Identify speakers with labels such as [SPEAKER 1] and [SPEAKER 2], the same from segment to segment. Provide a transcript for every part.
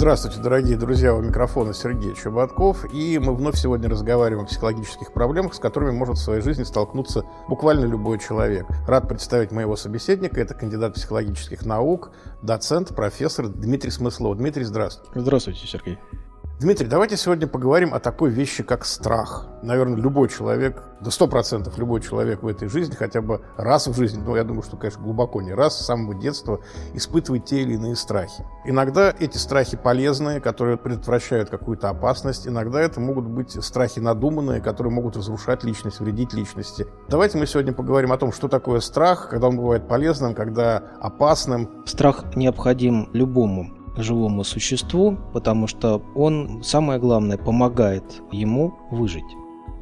[SPEAKER 1] Здравствуйте, дорогие друзья, у микрофона Сергей Чеботков, и мы вновь сегодня разговариваем о психологических проблемах, с которыми может в своей жизни столкнуться буквально любой человек. Рад представить моего собеседника, это кандидат психологических наук, доцент, профессор Дмитрий Смыслов. Дмитрий, здравствуйте.
[SPEAKER 2] Здравствуйте, Сергей.
[SPEAKER 1] Дмитрий, давайте сегодня поговорим о такой вещи, как страх. Наверное, любой человек, до сто процентов любой человек в этой жизни хотя бы раз в жизни, ну, я думаю, что, конечно, глубоко не раз, с самого детства испытывает те или иные страхи. Иногда эти страхи полезные, которые предотвращают какую-то опасность. Иногда это могут быть страхи надуманные, которые могут разрушать личность, вредить личности. Давайте мы сегодня поговорим о том, что такое страх, когда он бывает полезным, когда опасным.
[SPEAKER 2] Страх необходим любому живому существу, потому что он, самое главное, помогает ему выжить.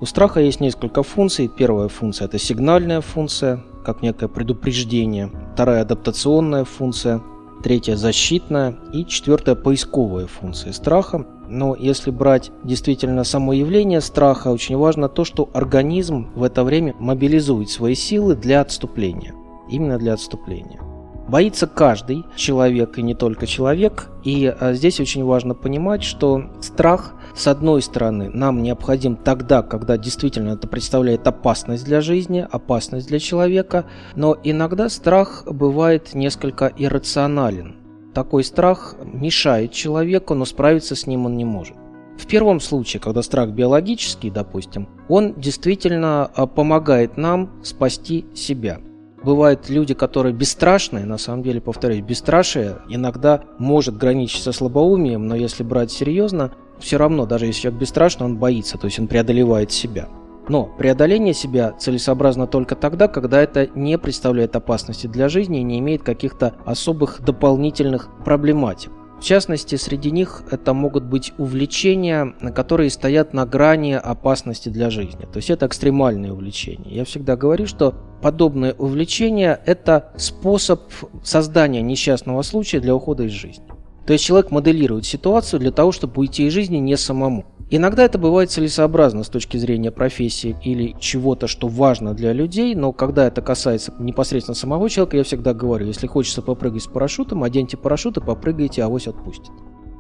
[SPEAKER 2] У страха есть несколько функций. Первая функция – это сигнальная функция, как некое предупреждение. Вторая – адаптационная функция. Третья – защитная. И четвертая – поисковая функция страха. Но если брать действительно само явление страха, очень важно то, что организм в это время мобилизует свои силы для отступления. Именно для отступления. Боится каждый человек и не только человек. И а, здесь очень важно понимать, что страх, с одной стороны, нам необходим тогда, когда действительно это представляет опасность для жизни, опасность для человека, но иногда страх бывает несколько иррационален. Такой страх мешает человеку, но справиться с ним он не может. В первом случае, когда страх биологический, допустим, он действительно а, помогает нам спасти себя – Бывают люди, которые бесстрашные, на самом деле, повторюсь, бесстрашие иногда может граничить со слабоумием, но если брать серьезно, все равно, даже если человек бесстрашный, он боится, то есть он преодолевает себя. Но преодоление себя целесообразно только тогда, когда это не представляет опасности для жизни и не имеет каких-то особых дополнительных проблематик. В частности, среди них это могут быть увлечения, которые стоят на грани опасности для жизни. То есть это экстремальные увлечения. Я всегда говорю, что подобное увлечение – это способ создания несчастного случая для ухода из жизни. То есть человек моделирует ситуацию для того, чтобы уйти из жизни не самому. Иногда это бывает целесообразно с точки зрения профессии или чего-то, что важно для людей, но когда это касается непосредственно самого человека, я всегда говорю, если хочется попрыгать с парашютом, оденьте парашют и попрыгайте, авось отпустит.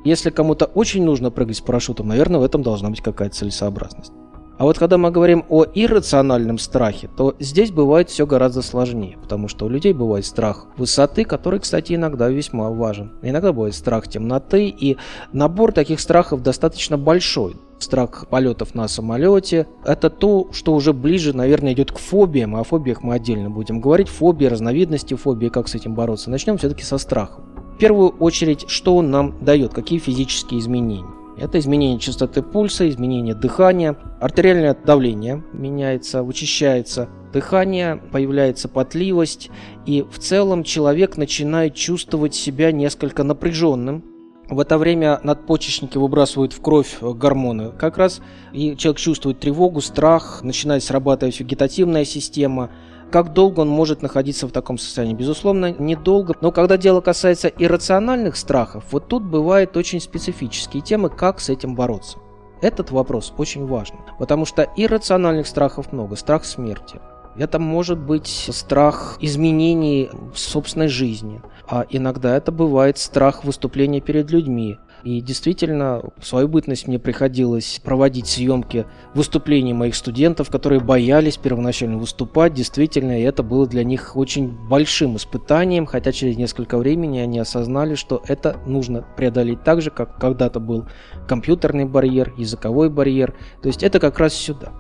[SPEAKER 2] Если кому-то очень нужно прыгать с парашютом, наверное, в этом должна быть какая-то целесообразность. А вот когда мы говорим о иррациональном страхе, то здесь бывает все гораздо сложнее, потому что у людей бывает страх высоты, который, кстати, иногда весьма важен. Иногда бывает страх темноты, и набор таких страхов достаточно большой. Страх полетов на самолете – это то, что уже ближе, наверное, идет к фобиям, а о фобиях мы отдельно будем говорить. Фобии, разновидности фобии, как с этим бороться. Начнем все-таки со страхом. В первую очередь, что он нам дает, какие физические изменения. Это изменение частоты пульса, изменение дыхания, артериальное давление меняется, учащается дыхание, появляется потливость, и в целом человек начинает чувствовать себя несколько напряженным. В это время надпочечники выбрасывают в кровь гормоны как раз, и человек чувствует тревогу, страх, начинает срабатывать вегетативная система – как долго он может находиться в таком состоянии? Безусловно, недолго. Но когда дело касается иррациональных страхов, вот тут бывают очень специфические темы, как с этим бороться. Этот вопрос очень важен, потому что иррациональных страхов много. Страх смерти. Это может быть страх изменений в собственной жизни, а иногда это бывает страх выступления перед людьми, и действительно, в свою бытность мне приходилось проводить съемки выступлений моих студентов, которые боялись первоначально выступать. Действительно, и это было для них очень большим испытанием, хотя через несколько времени они осознали, что это нужно преодолеть так же, как когда-то был компьютерный барьер, языковой барьер. То есть это как раз сюда.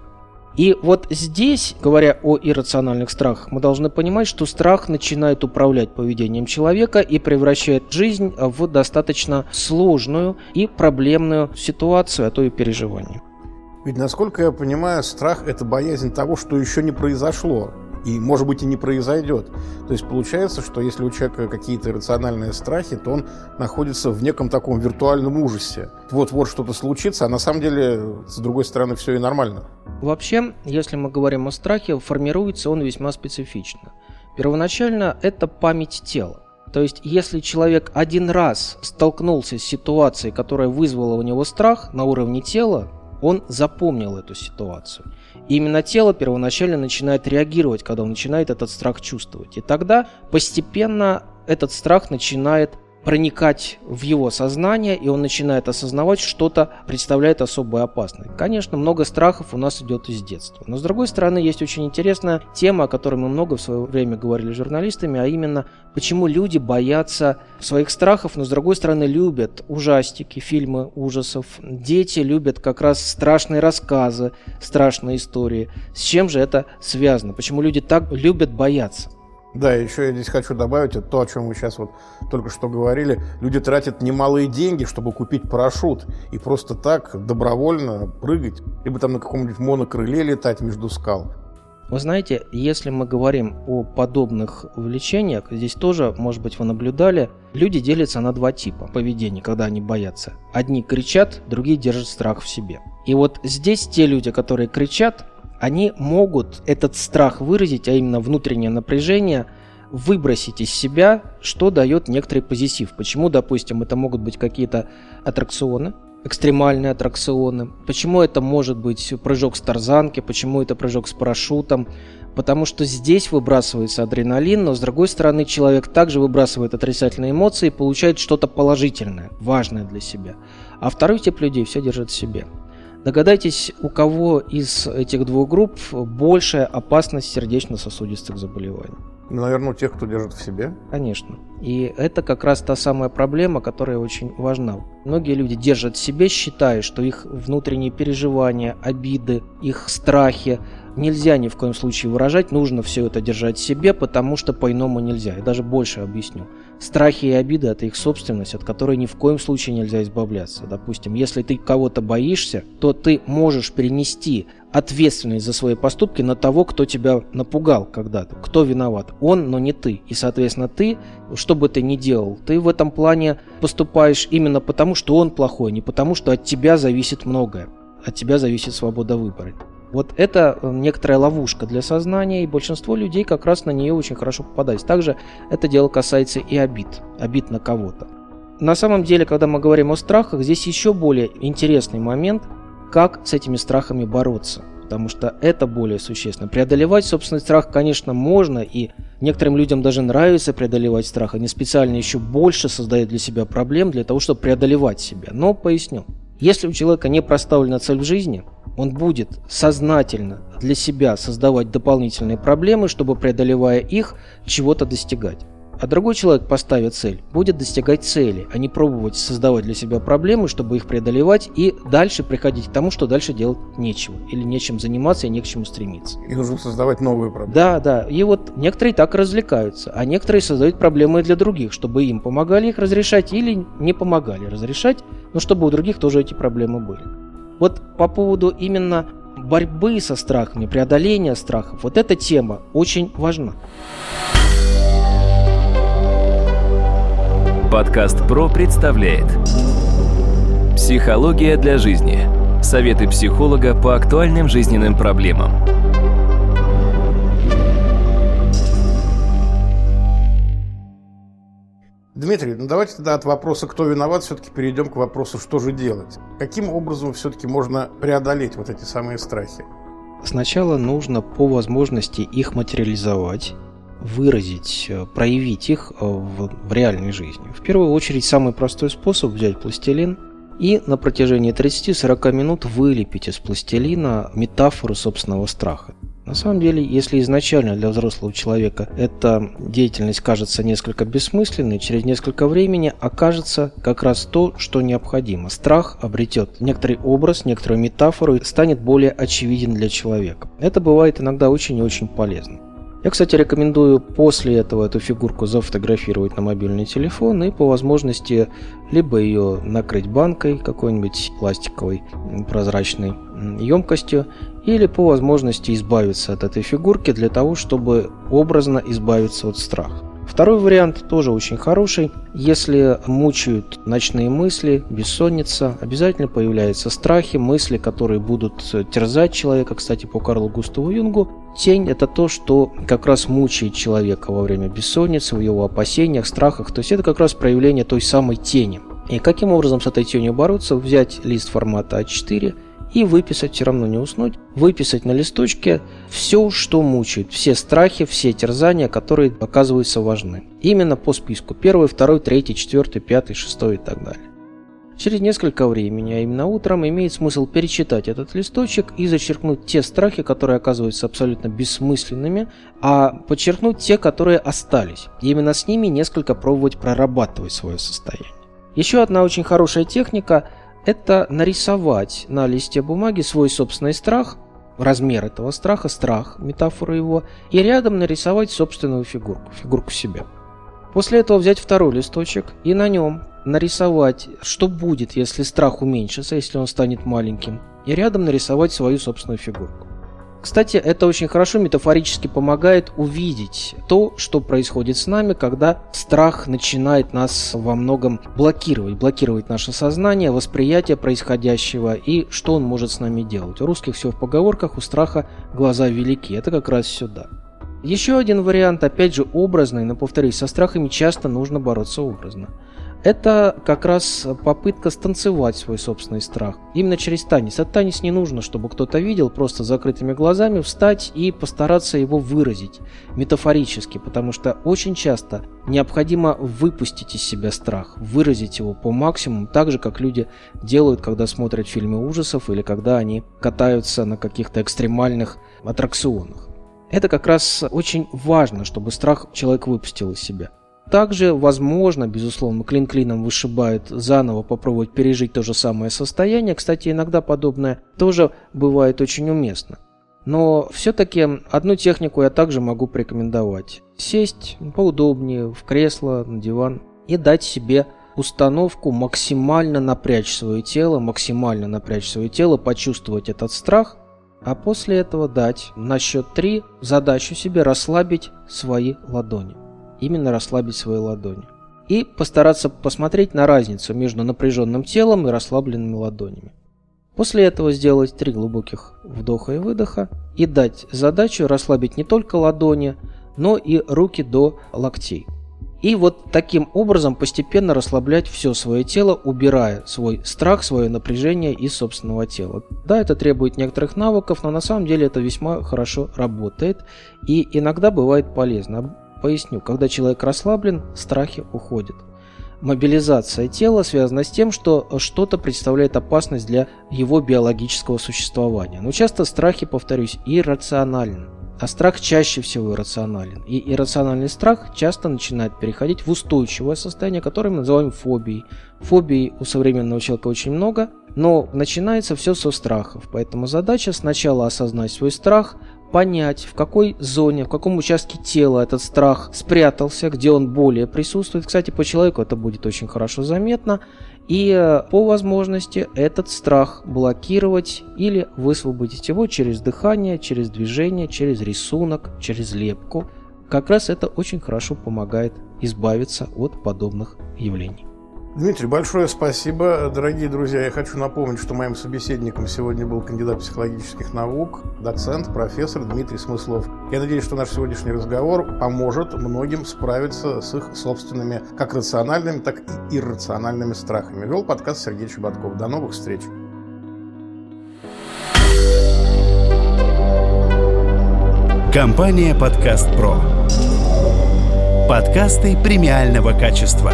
[SPEAKER 2] И вот здесь, говоря о иррациональных страхах, мы должны понимать, что страх начинает управлять поведением человека и превращает жизнь в достаточно сложную и проблемную ситуацию, а то и переживание.
[SPEAKER 1] Ведь, насколько я понимаю, страх – это боязнь того, что еще не произошло и, может быть, и не произойдет. То есть получается, что если у человека какие-то рациональные страхи, то он находится в неком таком виртуальном ужасе. Вот-вот что-то случится, а на самом деле, с другой стороны, все и нормально.
[SPEAKER 2] Вообще, если мы говорим о страхе, формируется он весьма специфично. Первоначально это память тела. То есть, если человек один раз столкнулся с ситуацией, которая вызвала у него страх на уровне тела, он запомнил эту ситуацию. И именно тело первоначально начинает реагировать, когда он начинает этот страх чувствовать. И тогда постепенно этот страх начинает проникать в его сознание, и он начинает осознавать, что-то представляет особую опасность. Конечно, много страхов у нас идет из детства. Но с другой стороны, есть очень интересная тема, о которой мы много в свое время говорили с журналистами, а именно, почему люди боятся своих страхов, но с другой стороны любят ужастики, фильмы ужасов. Дети любят как раз страшные рассказы, страшные истории. С чем же это связано? Почему люди так любят бояться?
[SPEAKER 1] Да, еще я здесь хочу добавить это то, о чем мы сейчас вот только что говорили. Люди тратят немалые деньги, чтобы купить парашют и просто так добровольно прыгать, либо там на каком-нибудь монокрыле летать между скал.
[SPEAKER 2] Вы знаете, если мы говорим о подобных увлечениях, здесь тоже, может быть, вы наблюдали, люди делятся на два типа поведения, когда они боятся. Одни кричат, другие держат страх в себе. И вот здесь те люди, которые кричат, они могут этот страх выразить, а именно внутреннее напряжение, выбросить из себя, что дает некоторый позитив. Почему, допустим, это могут быть какие-то аттракционы, экстремальные аттракционы, почему это может быть прыжок с тарзанки, почему это прыжок с парашютом, потому что здесь выбрасывается адреналин, но с другой стороны человек также выбрасывает отрицательные эмоции и получает что-то положительное, важное для себя. А второй тип людей все держит в себе. Догадайтесь, у кого из этих двух групп большая опасность сердечно-сосудистых заболеваний?
[SPEAKER 1] Ну, наверное, у тех, кто держит в себе.
[SPEAKER 2] Конечно. И это как раз та самая проблема, которая очень важна. Многие люди держат в себе, считая, что их внутренние переживания, обиды, их страхи нельзя ни в коем случае выражать, нужно все это держать в себе, потому что по-иному нельзя. Я даже больше объясню. Страхи и обиды – это их собственность, от которой ни в коем случае нельзя избавляться. Допустим, если ты кого-то боишься, то ты можешь перенести ответственность за свои поступки на того, кто тебя напугал когда-то. Кто виноват? Он, но не ты. И, соответственно, ты, что бы ты ни делал, ты в этом плане поступаешь именно потому, что он плохой, не потому, что от тебя зависит многое. От тебя зависит свобода выбора. Вот это э, некоторая ловушка для сознания, и большинство людей как раз на нее очень хорошо попадает. Также это дело касается и обид, обид на кого-то. На самом деле, когда мы говорим о страхах, здесь еще более интересный момент, как с этими страхами бороться. Потому что это более существенно. Преодолевать собственный страх, конечно, можно, и некоторым людям даже нравится преодолевать страх. Они специально еще больше создают для себя проблем для того, чтобы преодолевать себя. Но поясню. Если у человека не проставлена цель в жизни, он будет сознательно для себя создавать дополнительные проблемы, чтобы, преодолевая их, чего-то достигать. А другой человек, поставит цель, будет достигать цели, а не пробовать создавать для себя проблемы, чтобы их преодолевать и дальше приходить к тому, что дальше делать нечего, или нечем заниматься и не к чему стремиться.
[SPEAKER 1] И нужно создавать новые проблемы.
[SPEAKER 2] Да, да. И вот некоторые так развлекаются, а некоторые создают проблемы для других, чтобы им помогали их разрешать или не помогали разрешать, но чтобы у других тоже эти проблемы были. Вот по поводу именно борьбы со страхами, преодоления страхов, вот эта тема очень важна.
[SPEAKER 3] Подкаст ПРО представляет Психология для жизни. Советы психолога по актуальным жизненным проблемам.
[SPEAKER 1] Дмитрий, ну давайте тогда от вопроса, кто виноват, все-таки перейдем к вопросу, что же делать. Каким образом все-таки можно преодолеть вот эти самые страхи?
[SPEAKER 2] Сначала нужно по возможности их материализовать, выразить, э, проявить их э, в, в реальной жизни. В первую очередь самый простой способ взять пластилин и на протяжении 30-40 минут вылепить из пластилина метафору собственного страха. На самом деле, если изначально для взрослого человека эта деятельность кажется несколько бессмысленной, через несколько времени окажется как раз то, что необходимо. Страх обретет некоторый образ, некоторую метафору и станет более очевиден для человека. Это бывает иногда очень и очень полезно. Я, кстати, рекомендую после этого эту фигурку зафотографировать на мобильный телефон и по возможности либо ее накрыть банкой какой-нибудь пластиковой прозрачной емкостью, или по возможности избавиться от этой фигурки для того, чтобы образно избавиться от страха. Второй вариант тоже очень хороший. Если мучают ночные мысли, бессонница, обязательно появляются страхи, мысли, которые будут терзать человека. Кстати, по Карлу Густаву Юнгу, тень – это то, что как раз мучает человека во время бессонницы, в его опасениях, страхах. То есть это как раз проявление той самой тени. И каким образом с этой тенью бороться? Взять лист формата А4 и выписать, все равно не уснуть, выписать на листочке все, что мучает, все страхи, все терзания, которые оказываются важны. Именно по списку. Первый, второй, третий, четвертый, пятый, шестой и так далее. Через несколько времени, а именно утром, имеет смысл перечитать этот листочек и зачеркнуть те страхи, которые оказываются абсолютно бессмысленными, а подчеркнуть те, которые остались. И именно с ними несколько пробовать прорабатывать свое состояние. Еще одна очень хорошая техника это нарисовать на листе бумаги свой собственный страх, размер этого страха, страх, метафора его, и рядом нарисовать собственную фигурку, фигурку себя. После этого взять второй листочек и на нем нарисовать, что будет, если страх уменьшится, если он станет маленьким, и рядом нарисовать свою собственную фигурку. Кстати, это очень хорошо метафорически помогает увидеть то, что происходит с нами, когда страх начинает нас во многом блокировать, блокировать наше сознание, восприятие происходящего и что он может с нами делать. У русских все в поговорках, у страха глаза велики. Это как раз сюда. Еще один вариант, опять же, образный, но повторюсь, со страхами часто нужно бороться образно это как раз попытка станцевать свой собственный страх. Именно через танец. Этот танец не нужно, чтобы кто-то видел, просто закрытыми глазами встать и постараться его выразить метафорически, потому что очень часто необходимо выпустить из себя страх, выразить его по максимуму, так же, как люди делают, когда смотрят фильмы ужасов или когда они катаются на каких-то экстремальных аттракционах. Это как раз очень важно, чтобы страх человек выпустил из себя. Также, возможно, безусловно, клин клином вышибает заново попробовать пережить то же самое состояние. Кстати, иногда подобное тоже бывает очень уместно. Но все-таки одну технику я также могу порекомендовать. Сесть поудобнее в кресло, на диван и дать себе установку максимально напрячь свое тело, максимально напрячь свое тело, почувствовать этот страх, а после этого дать на счет 3 задачу себе расслабить свои ладони именно расслабить свои ладони. И постараться посмотреть на разницу между напряженным телом и расслабленными ладонями. После этого сделать три глубоких вдоха и выдоха и дать задачу расслабить не только ладони, но и руки до локтей. И вот таким образом постепенно расслаблять все свое тело, убирая свой страх, свое напряжение из собственного тела. Да, это требует некоторых навыков, но на самом деле это весьма хорошо работает и иногда бывает полезно. Поясню, когда человек расслаблен, страхи уходят. Мобилизация тела связана с тем, что что-то представляет опасность для его биологического существования. Но часто страхи, повторюсь, иррациональны. А страх чаще всего иррационален. И иррациональный страх часто начинает переходить в устойчивое состояние, которое мы называем фобией. Фобий у современного человека очень много, но начинается все со страхов. Поэтому задача сначала осознать свой страх, понять, в какой зоне, в каком участке тела этот страх спрятался, где он более присутствует. Кстати, по человеку это будет очень хорошо заметно. И э, по возможности этот страх блокировать или высвободить его через дыхание, через движение, через рисунок, через лепку. Как раз это очень хорошо помогает избавиться от подобных явлений.
[SPEAKER 1] Дмитрий, большое спасибо. Дорогие друзья, я хочу напомнить, что моим собеседником сегодня был кандидат психологических наук, доцент, профессор Дмитрий Смыслов. Я надеюсь, что наш сегодняшний разговор поможет многим справиться с их собственными как рациональными, так и иррациональными страхами. Вел подкаст Сергей Чеботков. До новых встреч.
[SPEAKER 4] Компания «Подкаст Про». Подкасты премиального качества.